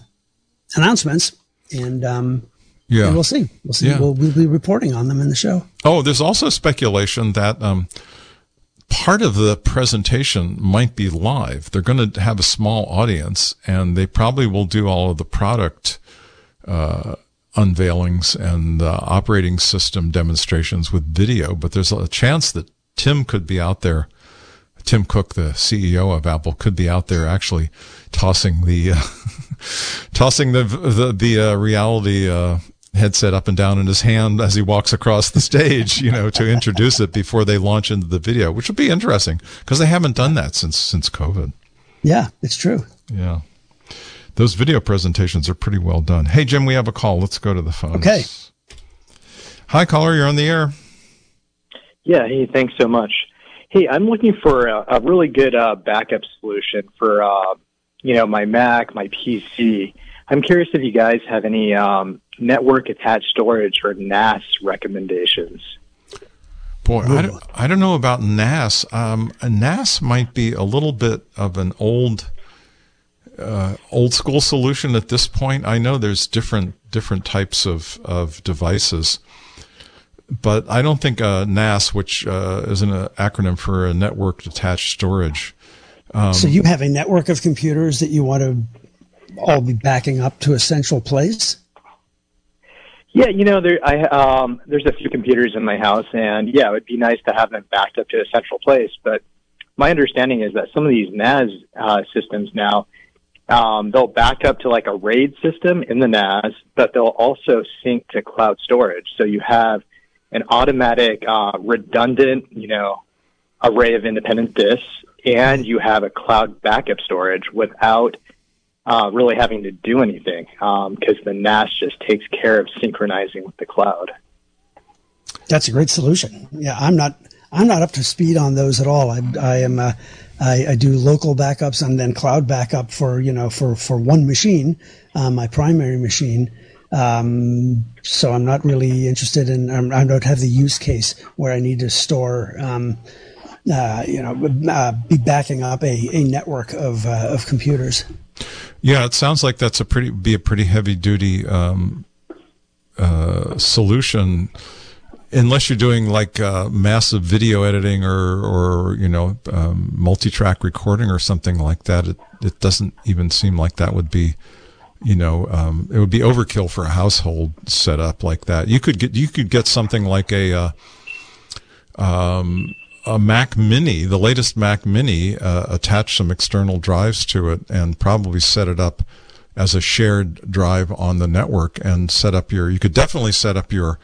announcements. And, um, yeah. And we'll see. We'll see. Yeah. We'll, we'll, be reporting on them in the show. Oh, there's also speculation that um, part of the presentation might be live. They're going to have a small audience, and they probably will do all of the product uh, unveilings and uh, operating system demonstrations with video. But there's a chance that Tim could be out there. Tim Cook, the CEO of Apple, could be out there actually tossing the uh, tossing the the, the uh, reality uh, headset up and down in his hand as he walks across the stage, you know, to introduce it before they launch into the video, which would be interesting because they haven't done that since since COVID. Yeah, it's true. Yeah. Those video presentations are pretty well done. Hey Jim, we have a call. Let's go to the phone. Okay. Hi caller, you're on the air. Yeah, hey, thanks so much. Hey, I'm looking for a, a really good uh, backup solution for, uh, you know, my Mac, my PC. I'm curious if you guys have any um, network attached storage or NAS recommendations. Boy, I don't, I don't know about NAS. Um, NAS might be a little bit of an old, uh, old school solution at this point. I know there's different different types of of devices but I don't think uh, NAS, which uh, is an uh, acronym for a network attached storage. Um, so you have a network of computers that you want to all be backing up to a central place. Yeah, you know, there I um, there's a few computers in my house, and yeah, it would be nice to have them backed up to a central place. But my understanding is that some of these NAS uh, systems now um, they'll back up to like a RAID system in the NAS, but they'll also sync to cloud storage. So you have an automatic, uh, redundant, you know, array of independent disks, and you have a cloud backup storage without uh, really having to do anything because um, the NAS just takes care of synchronizing with the cloud. That's a great solution. Yeah, I'm not I'm not up to speed on those at all. I, I am uh, I, I, do local backups and then cloud backup for you know for for one machine, uh, my primary machine. Um, so I'm not really interested in. Um, I don't have the use case where I need to store, um, uh, you know, uh, be backing up a, a network of uh, of computers. Yeah, it sounds like that's a pretty be a pretty heavy duty um, uh, solution. Unless you're doing like uh, massive video editing or, or you know, um, multi-track recording or something like that, it, it doesn't even seem like that would be you know, um, it would be overkill for a household setup like that. You could get you could get something like a uh, um, a Mac Mini, the latest Mac Mini, uh, attach some external drives to it, and probably set it up as a shared drive on the network, and set up your. You could definitely set up your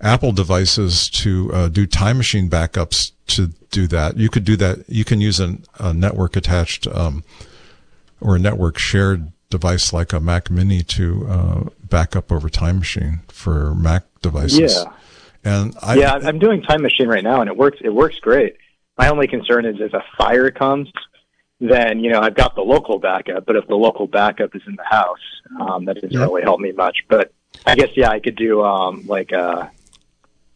Apple devices to uh, do time machine backups to do that. You could do that. You can use a, a network attached um, or a network shared device like a Mac Mini to uh, back up over Time Machine for Mac devices. Yeah. And I, yeah, I'm doing Time Machine right now, and it works. It works great. My only concern is if a fire comes, then you know I've got the local backup. But if the local backup is in the house, um, that doesn't really help me much. But I guess yeah, I could do um, like uh,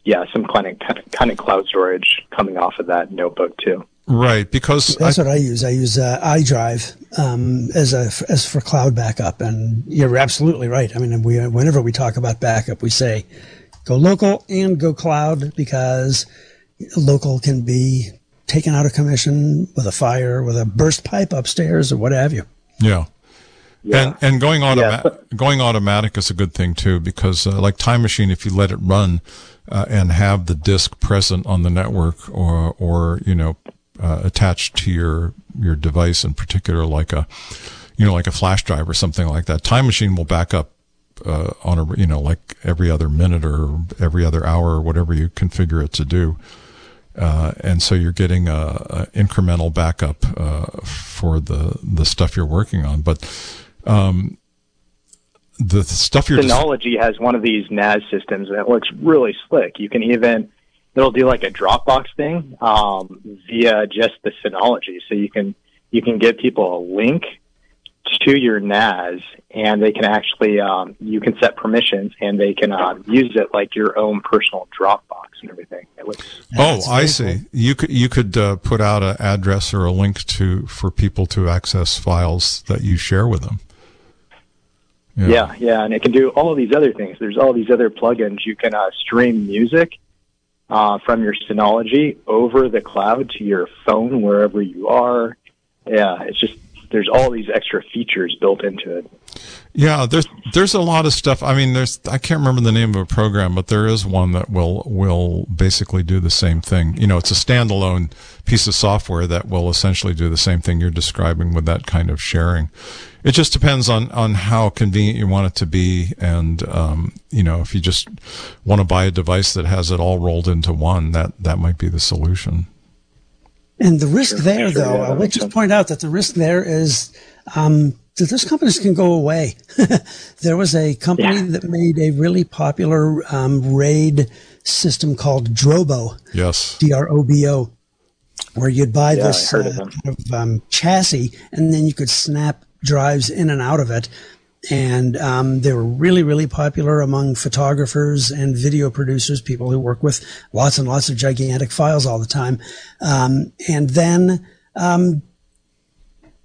yeah, some kind of kind of cloud storage coming off of that notebook too. Right, because that's I, what I use. I use uh, iDrive um, as a as for cloud backup, and you're absolutely right. I mean, we whenever we talk about backup, we say go local and go cloud because local can be taken out of commission with a fire, with a burst pipe upstairs, or what have you. Yeah. Yeah. And and going automatic yeah. going automatic is a good thing too because uh, like Time Machine, if you let it run uh, and have the disk present on the network or or you know uh, attached to your your device in particular, like a you know like a flash drive or something like that. Time Machine will back up uh, on a you know like every other minute or every other hour or whatever you configure it to do. Uh, and so you're getting a, a incremental backup uh, for the the stuff you're working on. But um, the stuff you're Synology has one of these NAS systems that looks really slick. You can even it'll do like a Dropbox thing um, via just the Synology, so you can you can give people a link to your NAS, and they can actually um, you can set permissions, and they can uh, use it like your own personal Dropbox and everything. It looks oh, I see. Cool. You could you could uh, put out an address or a link to for people to access files that you share with them. Yeah. yeah, yeah, and it can do all of these other things. There's all these other plugins. You can uh, stream music uh, from your Synology over the cloud to your phone wherever you are. Yeah, it's just there's all these extra features built into it. Yeah, there's there's a lot of stuff. I mean, there's I can't remember the name of a program, but there is one that will will basically do the same thing. You know, it's a standalone piece of software that will essentially do the same thing you're describing with that kind of sharing. It just depends on on how convenient you want it to be, and um, you know, if you just want to buy a device that has it all rolled into one, that that might be the solution. And the risk sure, there, sure, though, yeah, I will just point out that the risk there is um, that those companies can go away. there was a company yeah. that made a really popular um, RAID system called Drobo. Yes. D R O B O, where you'd buy yeah, this uh, kind of um, chassis and then you could snap drives in and out of it and um, they were really, really popular among photographers and video producers, people who work with lots and lots of gigantic files all the time. Um, and then um,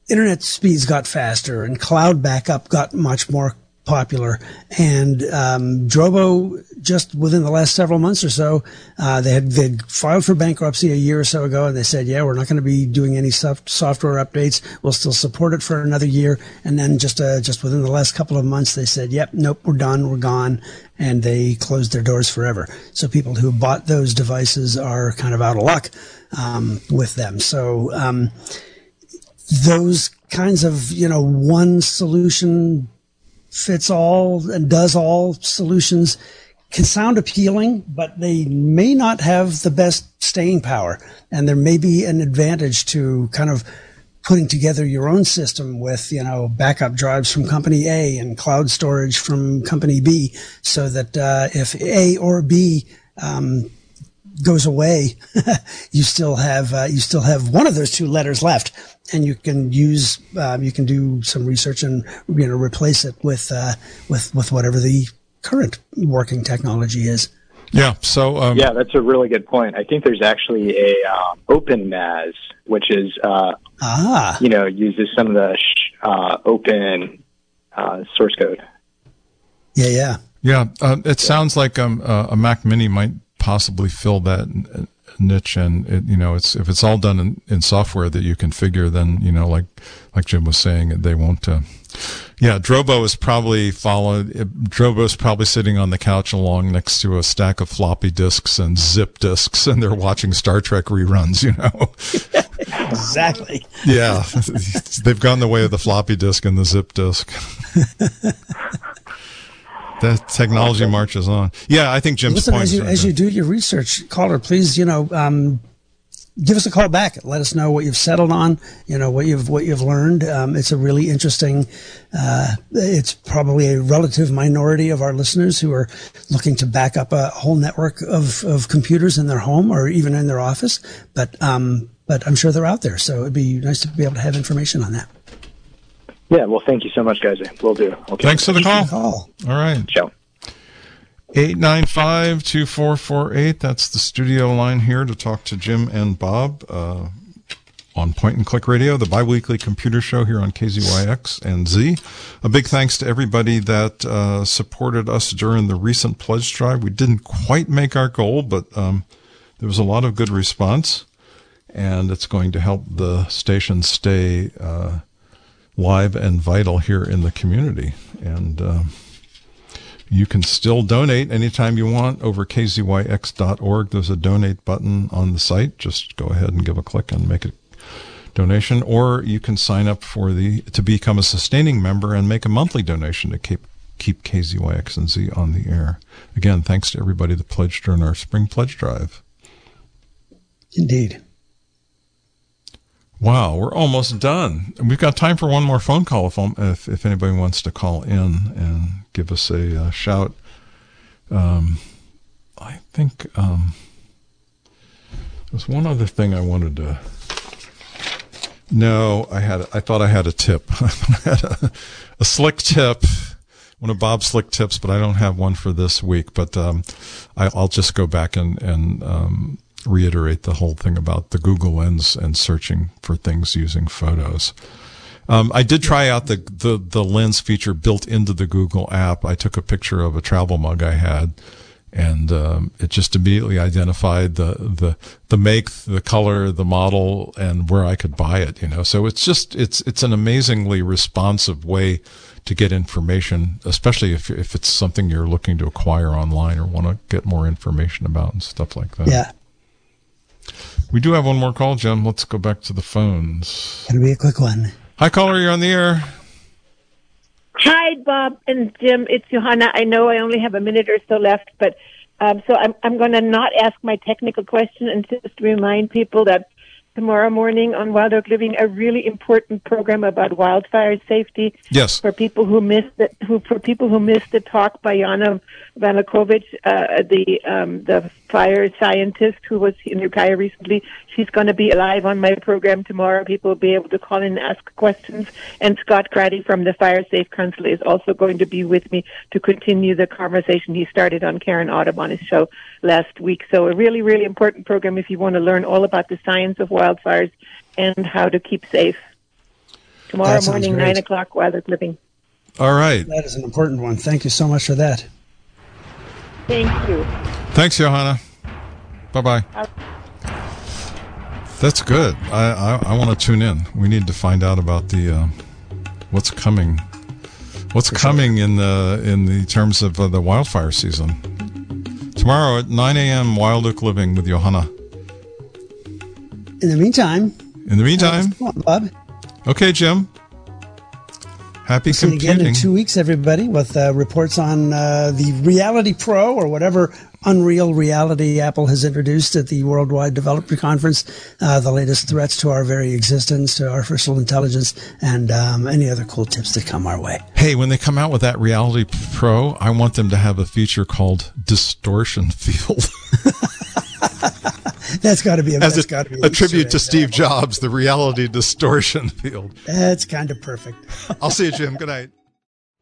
internet speeds got faster, and cloud backup got much more popular. And um, Drobo, just within the last several months or so, uh, they had they filed for bankruptcy a year or so ago, and they said, "Yeah, we're not going to be doing any soft, software updates. We'll still support it for another year." And then just uh, just within the last couple of months, they said, "Yep, nope, we're done, we're gone," and they closed their doors forever. So people who bought those devices are kind of out of luck um, with them. So. Um, those kinds of, you know, one solution fits all and does all solutions can sound appealing, but they may not have the best staying power. And there may be an advantage to kind of putting together your own system with, you know, backup drives from company A and cloud storage from company B so that uh, if A or B um, goes away, you still have uh, you still have one of those two letters left, and you can use um, you can do some research and you know replace it with uh, with with whatever the current working technology is. Yeah. So um, yeah, that's a really good point. I think there's actually a um, open NAS, which is uh, ah. you know uses some of the sh- uh, open uh, source code. Yeah, yeah, yeah. Uh, it sounds like um, uh, a Mac Mini might possibly fill that niche and it, you know it's if it's all done in, in software that you configure then you know like like jim was saying they won't uh, yeah drobo is probably followed drobo is probably sitting on the couch along next to a stack of floppy disks and zip disks and they're watching star trek reruns you know? Exactly. Yeah. They've gone the way of the floppy disk and the zip disk the technology marches on. Yeah, I think Jim's Listen, point. As you, as you do your research, caller, please, you know, um, give us a call back. Let us know what you've settled on. You know what you've what you've learned. Um, it's a really interesting. Uh, it's probably a relative minority of our listeners who are looking to back up a whole network of of computers in their home or even in their office. But um, but I'm sure they're out there. So it'd be nice to be able to have information on that. Yeah, well, thank you so much, guys. We'll do. Okay. Thanks for the call. call. All right. Ciao. 895-2448. That's the studio line here to talk to Jim and Bob uh, on Point and Click Radio, the biweekly computer show here on KZYX and Z. A big thanks to everybody that uh, supported us during the recent pledge drive. We didn't quite make our goal, but um, there was a lot of good response, and it's going to help the station stay uh, live and vital here in the community. And uh, you can still donate anytime you want over kzyx.org. There's a donate button on the site. Just go ahead and give a click and make a donation, or you can sign up for the to become a sustaining member and make a monthly donation to keep keep KZYX and Z on the air. Again, thanks to everybody that pledged during our spring pledge drive. Indeed. Wow, we're almost done. We've got time for one more phone call if, if, if anybody wants to call in and give us a uh, shout. Um, I think um, there's one other thing I wanted to. No, I had. I thought I had a tip. I had a, a, slick tip, one of Bob's slick tips, but I don't have one for this week. But um, I, will just go back and and um, reiterate the whole thing about the Google Lens and searching for things using photos. Um, I did try out the, the, the lens feature built into the Google app. I took a picture of a travel mug I had, and um, it just immediately identified the the the make, the color, the model, and where I could buy it. You know, so it's just it's it's an amazingly responsive way to get information, especially if if it's something you're looking to acquire online or want to get more information about and stuff like that. Yeah, we do have one more call, Jim. Let's go back to the phones. Gonna be a quick one. Hi, caller. You're on the air. Hi, Bob and Jim. It's Johanna. I know I only have a minute or so left, but um, so I'm I'm going to not ask my technical question and just remind people that tomorrow morning on Wild Oak Living a really important program about wildfire safety. Yes. For people who missed the who for people who missed the talk by Yana Valachovic, uh, the um, the fire scientist who was in Ukiah recently. She's going to be live on my program tomorrow. People will be able to call in and ask questions. And Scott Cratty from the Fire Safe Council is also going to be with me to continue the conversation he started on Karen Audubon's show last week. So a really, really important program if you want to learn all about the science of wildfires and how to keep safe. Tomorrow morning, great. 9 o'clock, Wild Oak Living. All right. That is an important one. Thank you so much for that. Thank you. Thanks, Johanna. Bye bye. That's good. I, I, I want to tune in. We need to find out about the uh, what's coming. What's For coming in the in the terms of uh, the wildfire season? Tomorrow at 9 a.m. Wild Oak Living with Johanna. In the meantime. In the meantime. On, Bob. Okay, Jim. Happy we'll computing. again in two weeks, everybody, with uh, reports on uh, the Reality Pro or whatever unreal reality Apple has introduced at the Worldwide Developer Conference. Uh, the latest threats to our very existence, to artificial intelligence, and um, any other cool tips that come our way. Hey, when they come out with that Reality Pro, I want them to have a feature called Distortion Field. that's got to be a, as a, be a tribute to Steve Jobs, the reality distortion field. That's kind of perfect. I'll see you, Jim. Good night.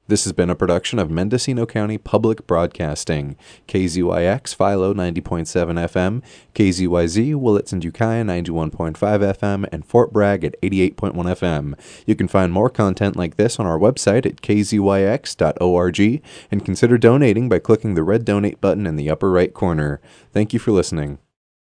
This has been a production of Mendocino County Public Broadcasting, KZYX Philo 90.7 FM, KZYZ Willits and Ukiah 91.5 FM, and Fort Bragg at 88.1 FM. You can find more content like this on our website at kzyx.org and consider donating by clicking the red donate button in the upper right corner. Thank you for listening.